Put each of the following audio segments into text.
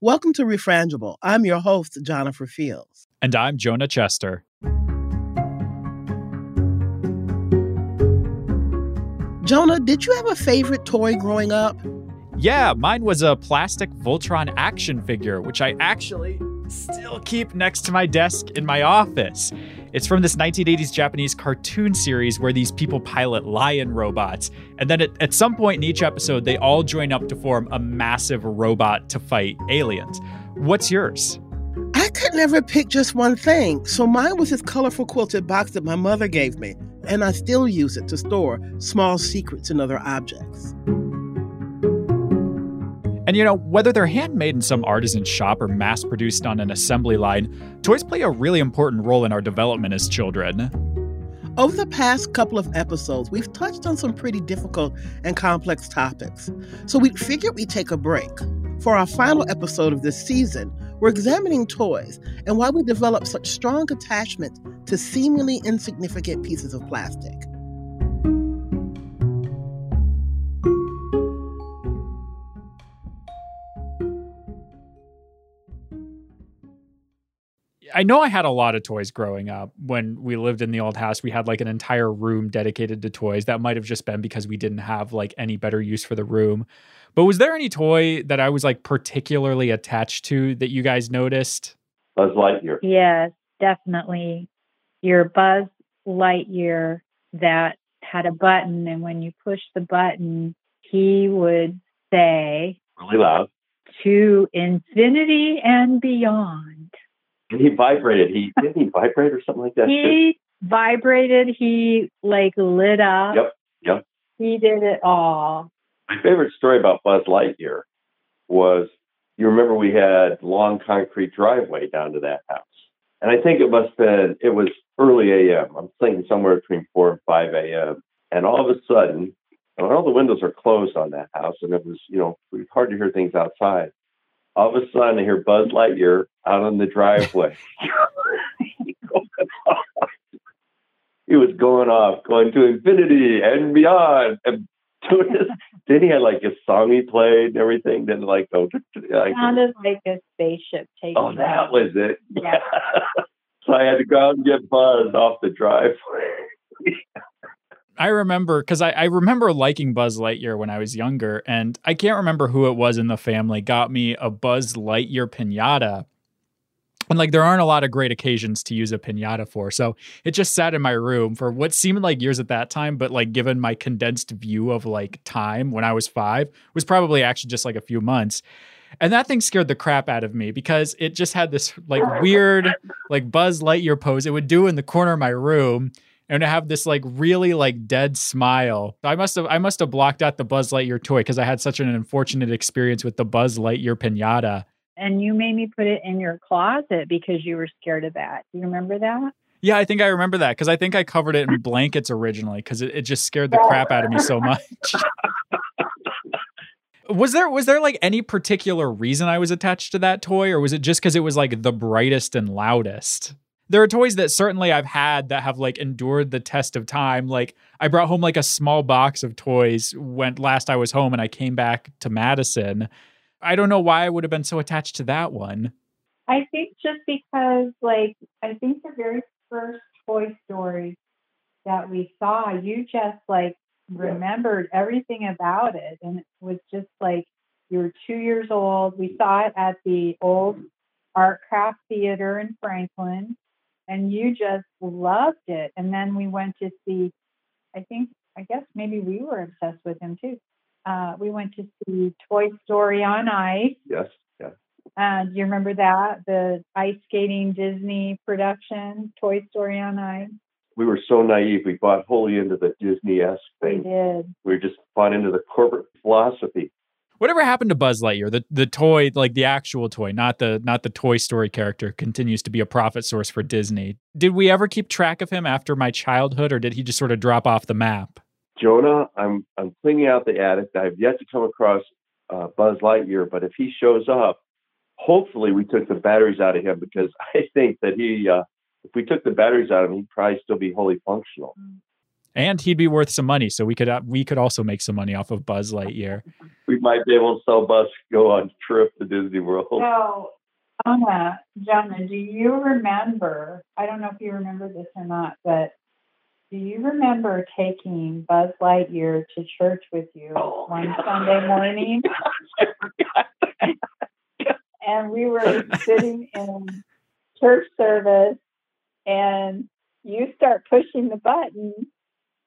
Welcome to Refrangible. I'm your host, Jennifer Fields. And I'm Jonah Chester. Jonah, did you have a favorite toy growing up? Yeah, mine was a plastic Voltron action figure, which I actually still keep next to my desk in my office. It's from this 1980s Japanese cartoon series where these people pilot lion robots. And then at, at, some point in each episode, they all join up to form a massive robot to fight aliens. What's yours? I could never pick just one thing. So mine was this colorful quilted box that my mother gave me, and I still use it to store small secrets and other objects. And you know, whether they're handmade in some artisan shop or mass produced on an assembly line, toys play a really important role in our development as children. Over the past couple of episodes, we've touched on some pretty difficult and complex topics. So we figured we'd take a break. For our final episode of this season, we're examining toys and why we develop such strong attachment to seemingly insignificant pieces of plastic. I know I had a lot of toys growing up. When we lived in the old house, we had like an entire room dedicated to toys. That might have just been because we didn't have like any better use for the room. But was there any toy that I was like particularly attached to that you guys noticed? Buzz Lightyear. Yes, definitely. Your Buzz Lightyear that had a button, and when you push the button, he would say, really loud, to infinity and beyond. And he vibrated. He didn't he vibrate or something like that. He too? vibrated. He like lit up. Yep. Yep. He did it all. My favorite story about Buzz Lightyear was you remember we had long concrete driveway down to that house. And I think it must have been it was early AM. I'm thinking somewhere between four and five AM. And all of a sudden, all the windows are closed on that house, and it was, you know, hard to hear things outside all of a sudden I hear Buzz Lightyear out on the driveway. he was going off, going to infinity and beyond. And this, then he had like a song he played and everything. Then like go, like, sounded like a spaceship taking. Oh, that was it. Yeah. so I had to go out and get Buzz off the driveway. I remember because I, I remember liking Buzz Lightyear when I was younger, and I can't remember who it was in the family got me a Buzz Lightyear pinata. And like there aren't a lot of great occasions to use a pinata for. So it just sat in my room for what seemed like years at that time, but like given my condensed view of like time when I was five, was probably actually just like a few months. And that thing scared the crap out of me because it just had this like weird like Buzz Lightyear pose it would do in the corner of my room and to have this like really like dead smile. I must have I must have blocked out the Buzz Lightyear toy because I had such an unfortunate experience with the Buzz Lightyear pinata. And you made me put it in your closet because you were scared of that. Do you remember that? Yeah, I think I remember that because I think I covered it in blankets originally because it, it just scared the crap out of me so much. was there was there like any particular reason I was attached to that toy, or was it just because it was like the brightest and loudest? There are toys that certainly I've had that have like endured the test of time. Like I brought home like a small box of toys when last I was home and I came back to Madison. I don't know why I would have been so attached to that one. I think just because like I think the very first Toy Story that we saw, you just like remembered everything about it and it was just like you were two years old. We saw it at the old Artcraft Theater in Franklin and you just loved it. And then we went to see, I think, I guess maybe we were obsessed with him too. Uh, we went to see Toy Story on Ice. Yes, yes. Uh, do you remember that? The ice skating Disney production, Toy Story on Ice? We were so naive. We bought wholly into the Disney esque thing. We did. We just bought into the corporate philosophy. Whatever happened to Buzz Lightyear? The the toy, like the actual toy, not the not the Toy Story character, continues to be a profit source for Disney. Did we ever keep track of him after my childhood, or did he just sort of drop off the map? Jonah, I'm I'm cleaning out the attic. I've yet to come across uh, Buzz Lightyear, but if he shows up, hopefully we took the batteries out of him because I think that he, uh, if we took the batteries out of him, he'd probably still be wholly functional. And he'd be worth some money. So we could uh, we could also make some money off of Buzz Lightyear. We might be able to sell Buzz go on trip to Disney World. So, Anna, Jonah, do you remember? I don't know if you remember this or not, but do you remember taking Buzz Lightyear to church with you one Sunday morning? and we were sitting in church service, and you start pushing the button.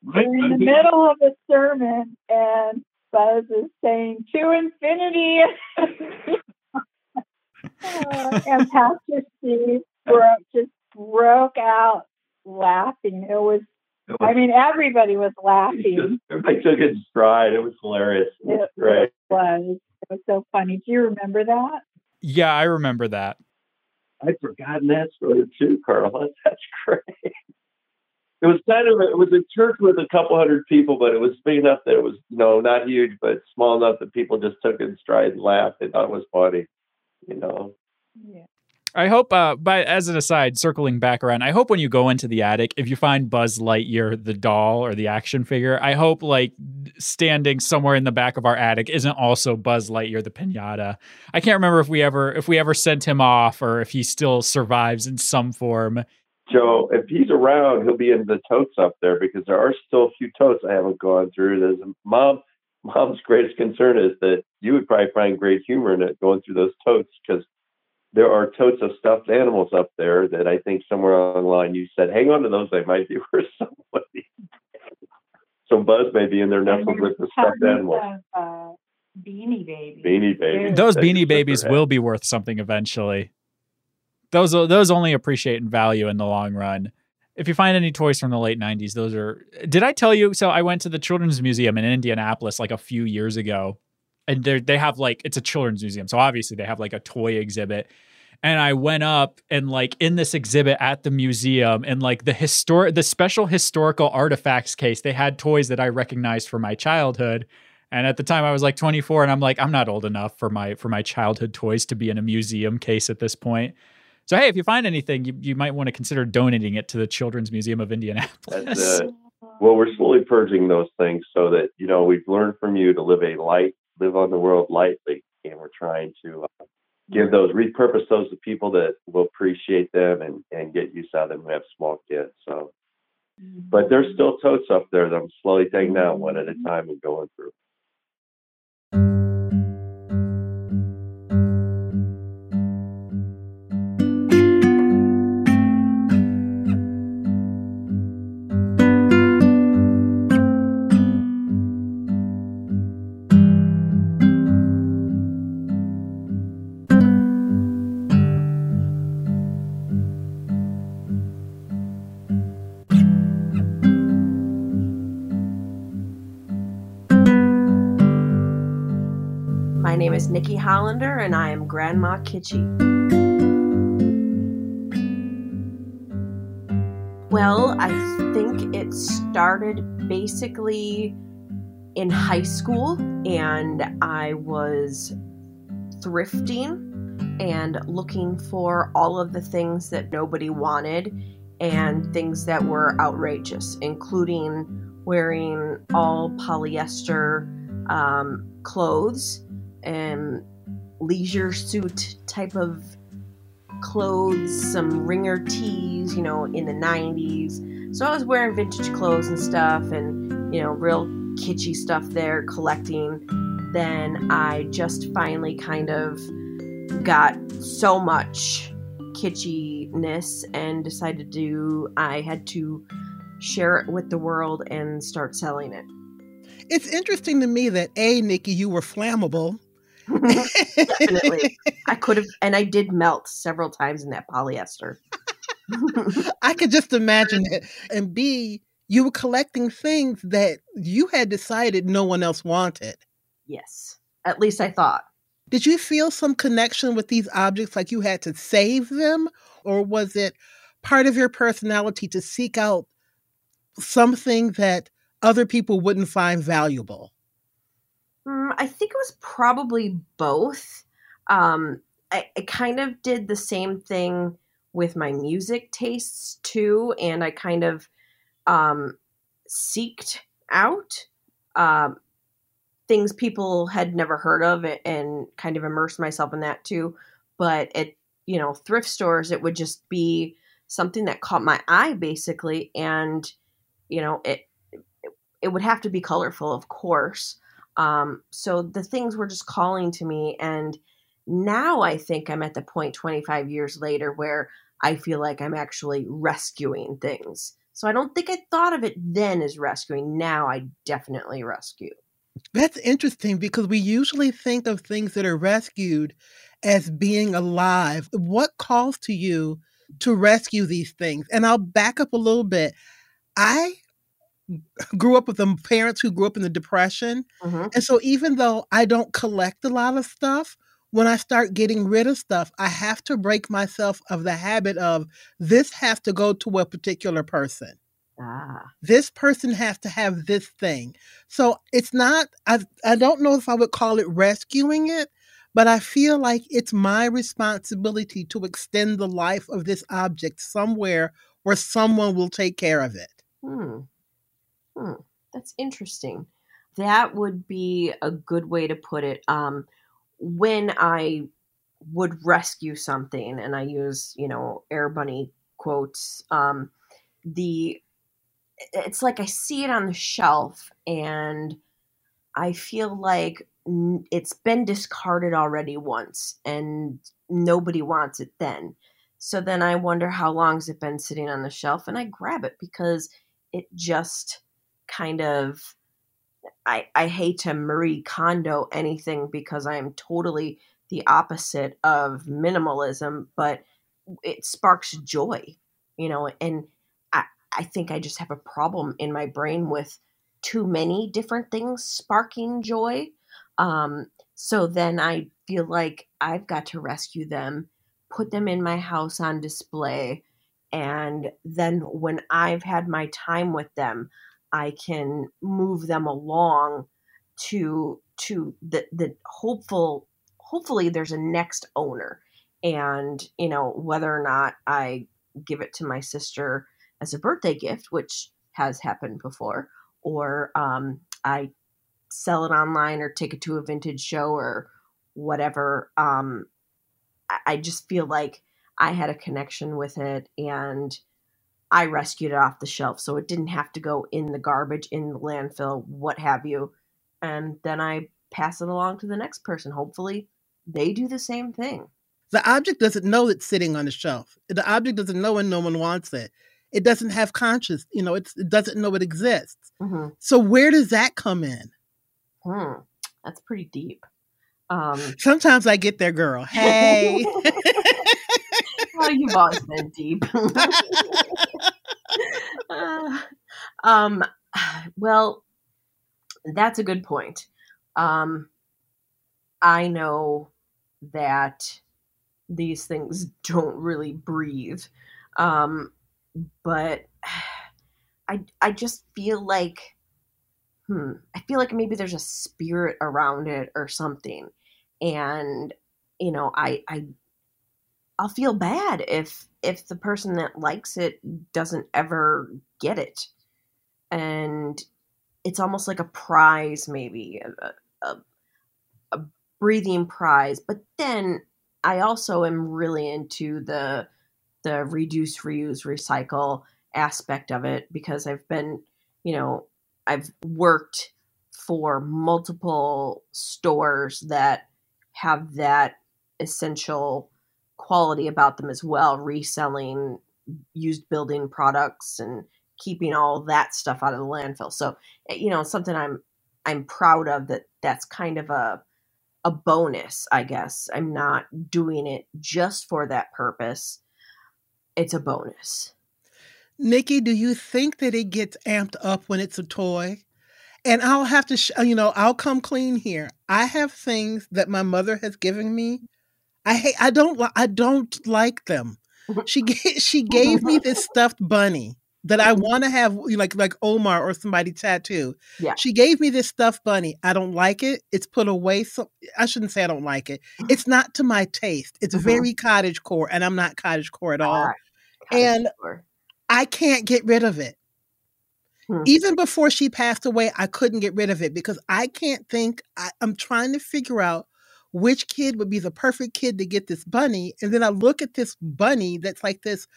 We're in the middle of a sermon, and Buzz is saying to infinity. Uh, and Pastor Steve broke, just broke out laughing. It was, It I mean, everybody was laughing. Everybody took it stride. It was hilarious. It was It was. It was so funny. Do you remember that? Yeah, I remember that. I'd forgotten that story too, Carl. That's great. It was kind of a, it was a church with a couple hundred people, but it was big enough that it was you know not huge, but small enough that people just took it in stride and laughed. They thought it was funny, you know. Yeah. I hope, uh, by as an aside, circling back around, I hope when you go into the attic, if you find Buzz Lightyear, the doll or the action figure, I hope like standing somewhere in the back of our attic isn't also Buzz Lightyear, the pinata. I can't remember if we ever if we ever sent him off or if he still survives in some form. Joe, if he's around, he'll be in the totes up there because there are still a few totes I haven't gone through. There's mom. Mom's greatest concern is that you would probably find great humor in it going through those totes because there are totes of stuffed animals up there that I think somewhere online you said, hang on to those, they might be worth somebody. so Buzz may be in there nestled with the stuffed Tons animals. of, uh, Beanie Baby. Beanie Babies. Those Beanie Babies will be worth something eventually. Those those only appreciate in value in the long run. If you find any toys from the late '90s, those are. Did I tell you? So I went to the Children's Museum in Indianapolis like a few years ago, and they they have like it's a children's museum, so obviously they have like a toy exhibit. And I went up and like in this exhibit at the museum and like the historic the special historical artifacts case, they had toys that I recognized from my childhood. And at the time I was like 24 and I'm like, I'm not old enough for my for my childhood toys to be in a museum case at this point. So hey, if you find anything, you, you might want to consider donating it to the Children's Museum of Indianapolis. That's, uh, Well, we're slowly purging those things so that you know we've learned from you to live a light, live on the world lightly, and we're trying to uh, give those, repurpose those to people that will appreciate them and and get use out of them who have small kids. So, but there's still totes up there that I'm slowly taking out one at a time and going through. Is Nikki Hollander, and I am Grandma Kitschy. Well, I think it started basically in high school, and I was thrifting and looking for all of the things that nobody wanted and things that were outrageous, including wearing all polyester um, clothes and leisure suit type of clothes, some ringer tees, you know, in the 90s. So I was wearing vintage clothes and stuff and, you know, real kitschy stuff there collecting. Then I just finally kind of got so much kitschiness and decided to, do I had to share it with the world and start selling it. It's interesting to me that A, Nikki, you were flammable. Definitely. I could have, and I did melt several times in that polyester. I could just imagine it. And B, you were collecting things that you had decided no one else wanted. yes. At least I thought. Did you feel some connection with these objects like you had to save them? Or was it part of your personality to seek out something that other people wouldn't find valuable? Mm, I think it was probably both. Um, I, I kind of did the same thing with my music tastes too, and I kind of um, seeked out um, things people had never heard of and kind of immersed myself in that too. But at you know thrift stores, it would just be something that caught my eye basically, and you know it it would have to be colorful, of course. Um, so the things were just calling to me, and now I think I'm at the point 25 years later where I feel like I'm actually rescuing things. So I don't think I thought of it then as rescuing. Now I definitely rescue. That's interesting because we usually think of things that are rescued as being alive. What calls to you to rescue these things? And I'll back up a little bit. I grew up with some parents who grew up in the depression. Mm-hmm. And so even though I don't collect a lot of stuff, when I start getting rid of stuff, I have to break myself of the habit of this has to go to a particular person. Ah. This person has to have this thing. So it's not, I, I don't know if I would call it rescuing it, but I feel like it's my responsibility to extend the life of this object somewhere where someone will take care of it. Hmm. Hmm. That's interesting. That would be a good way to put it. Um, when I would rescue something, and I use, you know, Air Bunny quotes, um, the it's like I see it on the shelf and I feel like it's been discarded already once and nobody wants it then. So then I wonder how long has it been sitting on the shelf and I grab it because it just kind of I, I hate to Marie Kondo anything because I am totally the opposite of minimalism, but it sparks joy, you know, and I, I think I just have a problem in my brain with too many different things sparking joy. Um, so then I feel like I've got to rescue them, put them in my house on display, and then when I've had my time with them, I can move them along to to the the hopeful hopefully there's a next owner. And you know whether or not I give it to my sister as a birthday gift which has happened before or um, I sell it online or take it to a vintage show or whatever um, I, I just feel like I had a connection with it and I rescued it off the shelf so it didn't have to go in the garbage, in the landfill, what have you. And then I pass it along to the next person. Hopefully, they do the same thing. The object doesn't know it's sitting on the shelf. The object doesn't know when no one wants it. It doesn't have conscious, you know, it doesn't know it exists. Mm-hmm. So where does that come in? Hmm. That's pretty deep. Um, Sometimes I get there, girl. Hey. you've been deep. uh, um, well, that's a good point. Um, I know that these things don't really breathe, um, but I I just feel like, hmm, I feel like maybe there's a spirit around it or something, and you know, I I I'll feel bad if if the person that likes it doesn't ever get it. And it's almost like a prize maybe a, a, a breathing prize. But then I also am really into the the reduce, reuse, recycle aspect of it because I've been, you know, I've worked for multiple stores that have that essential quality about them as well, reselling used building products and keeping all that stuff out of the landfill. So, eh, you know, something I'm I'm proud of that that's kind of a a bonus, I guess. I'm not doing it just for that purpose. It's a bonus. Nikki, do you think that it gets amped up when it's a toy? And I'll have to, sh- you know, I'll come clean here. I have things that my mother has given me I hate. I don't. I don't like them. She gave, she gave me this stuffed bunny that I want to have, like like Omar or somebody tattoo. Yeah. She gave me this stuffed bunny. I don't like it. It's put away. So I shouldn't say I don't like it. It's not to my taste. It's Mhm. very cottage core, and I'm not cottage core at all. Ah, And- sure. I can't get rid of it. Hmm. Even before she passed away, I couldn't get rid of it because I can't think. I, I'm trying to figure out which kid would be the perfect kid to get this bunny. And then I look at this bunny that's like this,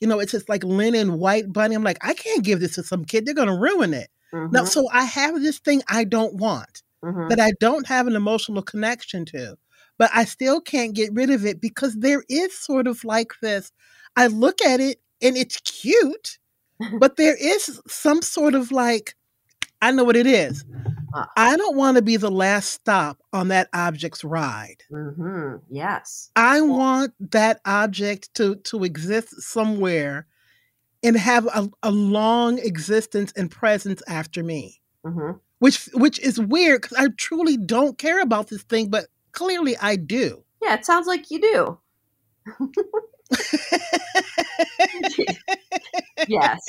you know, it's just like linen white bunny. I'm like, I can't give this to some kid. They're going to ruin it. Now, Mhm, so I have this thing I don't want mhm. that I don't have an emotional connection to, but I still can't get rid of it because there is sort of like this. I look at it and it's cute, but there is some sort of like, I know what it is. I don't want to be the last stop on that object's ride. Mhm, Yes. I want that object to to exist somewhere and have a, a long existence and presence after me. hmm Which which is weird because I truly don't care about this thing, but clearly I do. Yeah, it sounds like you do. yes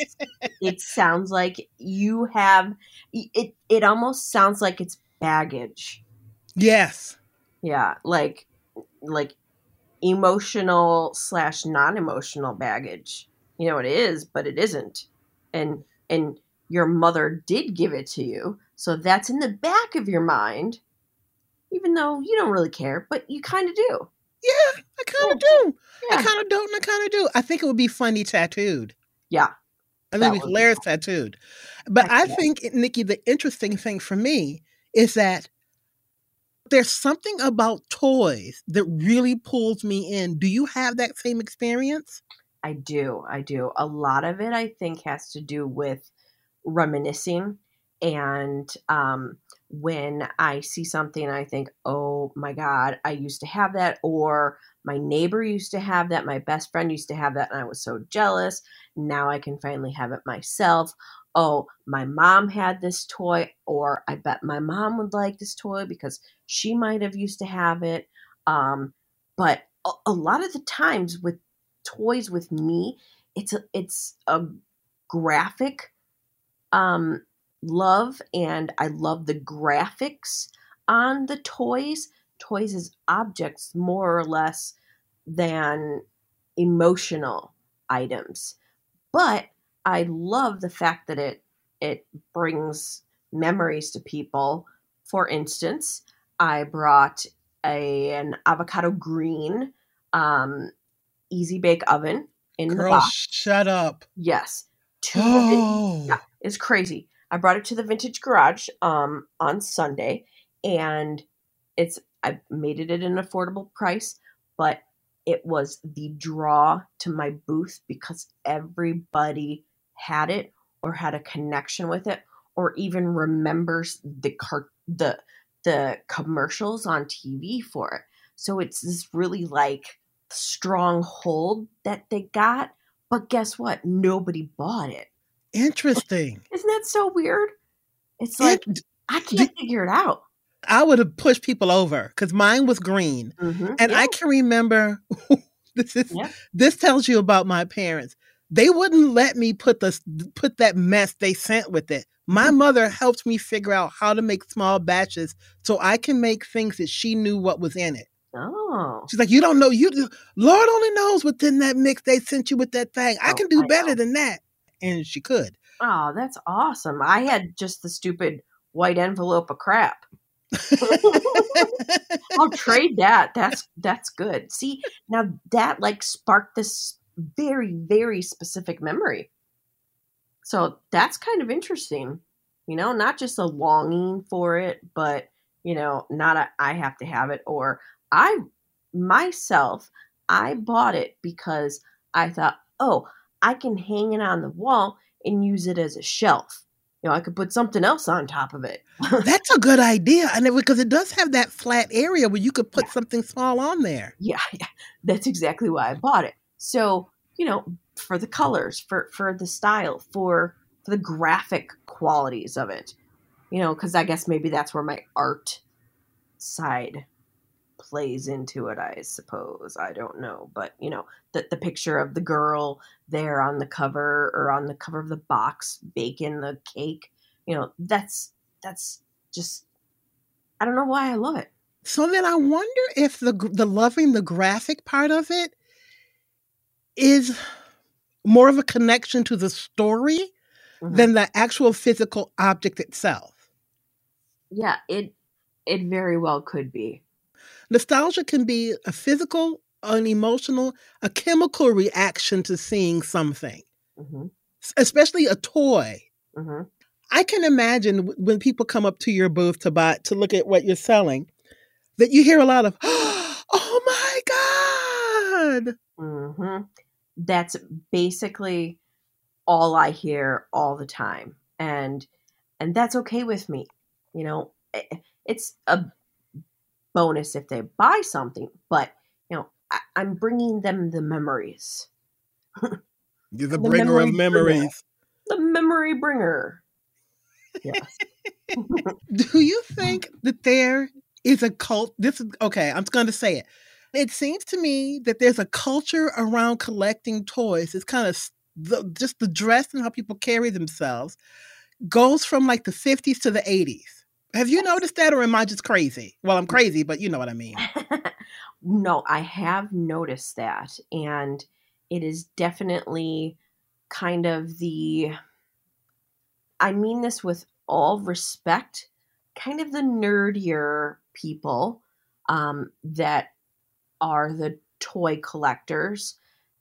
it sounds like you have it it almost sounds like it's baggage yes. yeah like like emotional slash non-emotional baggage you know it is but it isn't and and your mother did give it to you so that's in the back of your mind even though you don't really care but you kind of do Yeah, I kind of Yeah. do. Yeah. I kind of don't and I kind of do. I think it would be funny tattooed. yeah I think it'd be would be hilarious tattooed. But Heck I think, Nikki, the interesting thing for me is that there's something about toys that really pulls me in. Do you have that same experience? I do. I do. A lot of it, I think, has to do with reminiscing. And um, when I see something, I think, oh my God, I used to have that. Or my neighbor used to have that. My best friend used to have that. And I was so jealous. Now I can finally have it myself. Oh, my mom had this toy. Or I bet my mom would like this toy because she might have used to have it. Um, but a, a lot of the times with toys with me it's a it's a graphic um love and i love the graphics on the toys toys as objects more or less than emotional items but i love the fact that it it brings memories to people for instance i brought a, an avocado green um, easy bake oven in the box. shut up. Yes, vin- Oh, yeah, it's crazy. I brought it to the vintage garage um, on Sunday, and it's I made it at an affordable price, but it was the draw to my booth because everybody had it or had a connection with it or even remembers the car the the commercials on TV for it. So it's this really like strong hold that they got. But guess what? Nobody bought it. interesting. Isn't that so weird? It's like It- I can't figure it out. I would have pushed people over because mine was green. Mm-hmm. And I can remember this is Yeah. this tells you about my parents. They wouldn't let me put the put that mess they sent with it. My mother helped me figure out how to make small batches so I can make things that she knew what was in it. oh, She's like, you don't know, you Lord only knows what's in that mix they sent you with that thing. I Oh, can do I better know. than that. And she could. Oh, that's awesome. I had just the stupid white envelope of crap. I'll trade that. That's that's good. See, now that like sparked this very very specific memory. So that's kind of interesting. You know, not just a longing for it, but you know, not a I have to have it or I myself I bought it because I thought, "Oh, I can hang it on the wall and use it as a shelf." You know, I could put something else on top of it. That's a good idea. And because it does have that flat area where you could put Yeah. something small on there. yeah, yeah, that's exactly why I bought it. So, you know, for the colors, for for the style, for for the graphic qualities of it. You know, cuz I guess maybe that's where my art side plays into it, I suppose. I don't know, but you know, the the picture of the girl there on the cover or on the cover of the box baking the cake, you know, that's that's just I don't know why I love it. So then I wonder if the the loving the graphic part of it is more of a connection to the story Mhm. than the actual physical object itself. yeah, it it very well could be. Nostalgia can be a physical, an emotional, a chemical reaction to seeing something, hmm especially a toy. hmm I can imagine when people come up to your booth to buy to look at what you're selling, that you hear a lot of, "Oh my god!" hmm That's basically all I hear all the time, and and that's okay with me. You know, I- it's a bonus if they buy something, but you know, I, I'm bringing them the memories, You're the The bringer of memory bringer. memories. the memory bringer. Yes. Do you think that there is a cult? This is okay. I'm going to say it. It seems to me that there's a culture around collecting toys. It's kind of the, just the dress and how people carry themselves goes from like the 50s to the 80s. Have you noticed that, or am I just crazy? Well, I'm crazy, but you know what I mean. no, I have noticed that. And it is definitely kind of the, I mean this with all respect, kind of the nerdier people um, that are the toy collectors.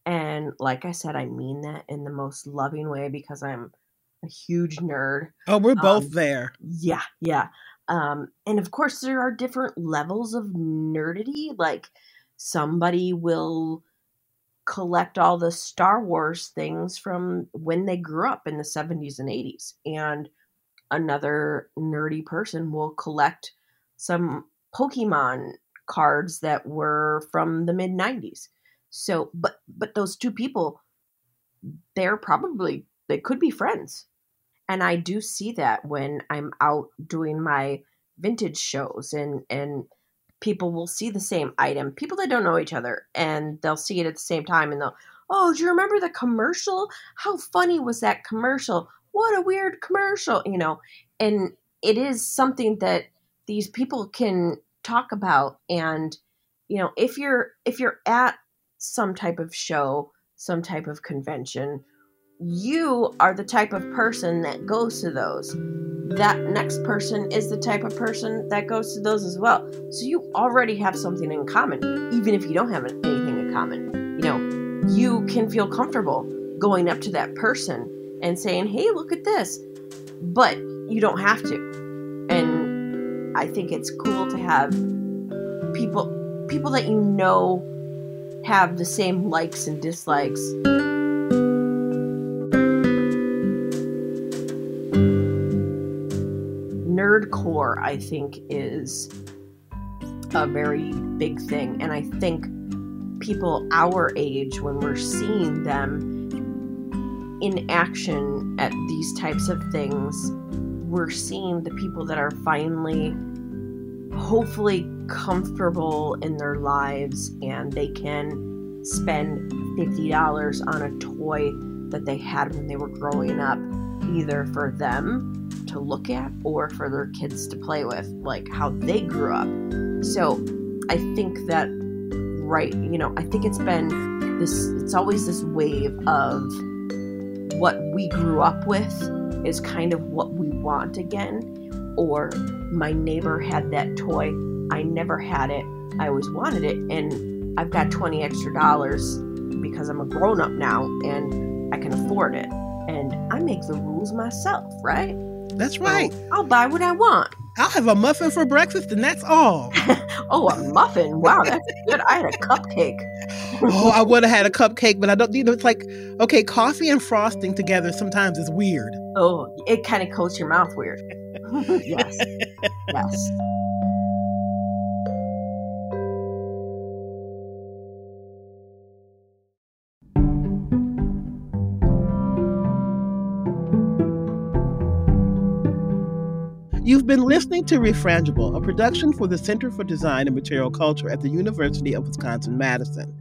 And like I said, I mean that in the most loving way because I'm a huge nerd. Oh, we're both Um, there. Yeah, yeah. Um, and of course, there are different levels of nerdity. Like, somebody will collect all the Star Wars things from when they grew up in the 70s and 80s. And another nerdy person will collect some Pokemon cards that were from the mid 90s. So, but but those two people they're probably they could be friends. And I do see that when I'm out doing my vintage shows and and people will see the same item. People that don't know each other and they'll see it at the same time and they'll, "Oh, do you remember the commercial? How funny was that commercial? What a weird commercial," you know. And it is something that these people can talk about and you know, if you're if you're at some type of show, some type of convention, you are the type of person that goes to those. That next person is the type of person that goes to those as well. So you already have something in common, even if you don't have anything in common. You know, you can feel comfortable going up to that person and saying, hey, look at this. But you don't have to. And I think it's cool to have people people that you know have the same likes and dislikes i think is a very big thing. And i think people our age when we're seeing them in action at these types of things we're seeing the people that are finally hopefully comfortable in their lives and they can spend $50 on a toy that they had when they were growing up, either for them to look at or for their kids to play with, like how they grew up. So I think that, right, you know, I think it's been this, it's always this wave of what we grew up with is kind of what we want again or my neighbor had that toy. I never had it. I always wanted it. And I've got 20 extra dollars because I'm a grown up now and I can afford it. And I make the rules myself, right? That's right. So I'll buy what I want. I'll have a muffin for breakfast, and that's all. Oh, a muffin. Wow, that's good. I had a cupcake. oh, I would have had a cupcake, but I don't. You know, it's like okay, coffee and frosting together sometimes is weird. Oh, it kind of coats your mouth weird. yes. Yes. You've been listening to Refrangible, a production for the Center for Design and Material Culture at the University of Wisconsin Madison.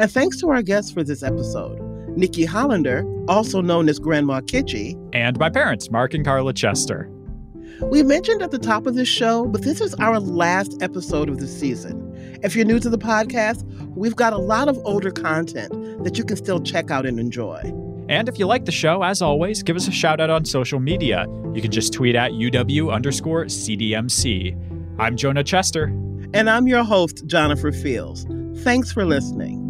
And thanks to our guests for this episode, Nikki Hollander, also known as Grandma Kitschy. And my parents, Mark and Carla Chester. We mentioned at the top of this show, but this is our last episode of the season. If you're new to the podcast, we've got a lot of older content that you can still check out and enjoy. And if you like the show, as always, give us a shout out on social media. You can just tweet at UW underscore CDMC. I'm Jonah Chester. And I'm your host, Jennifer Fields. Thanks for listening.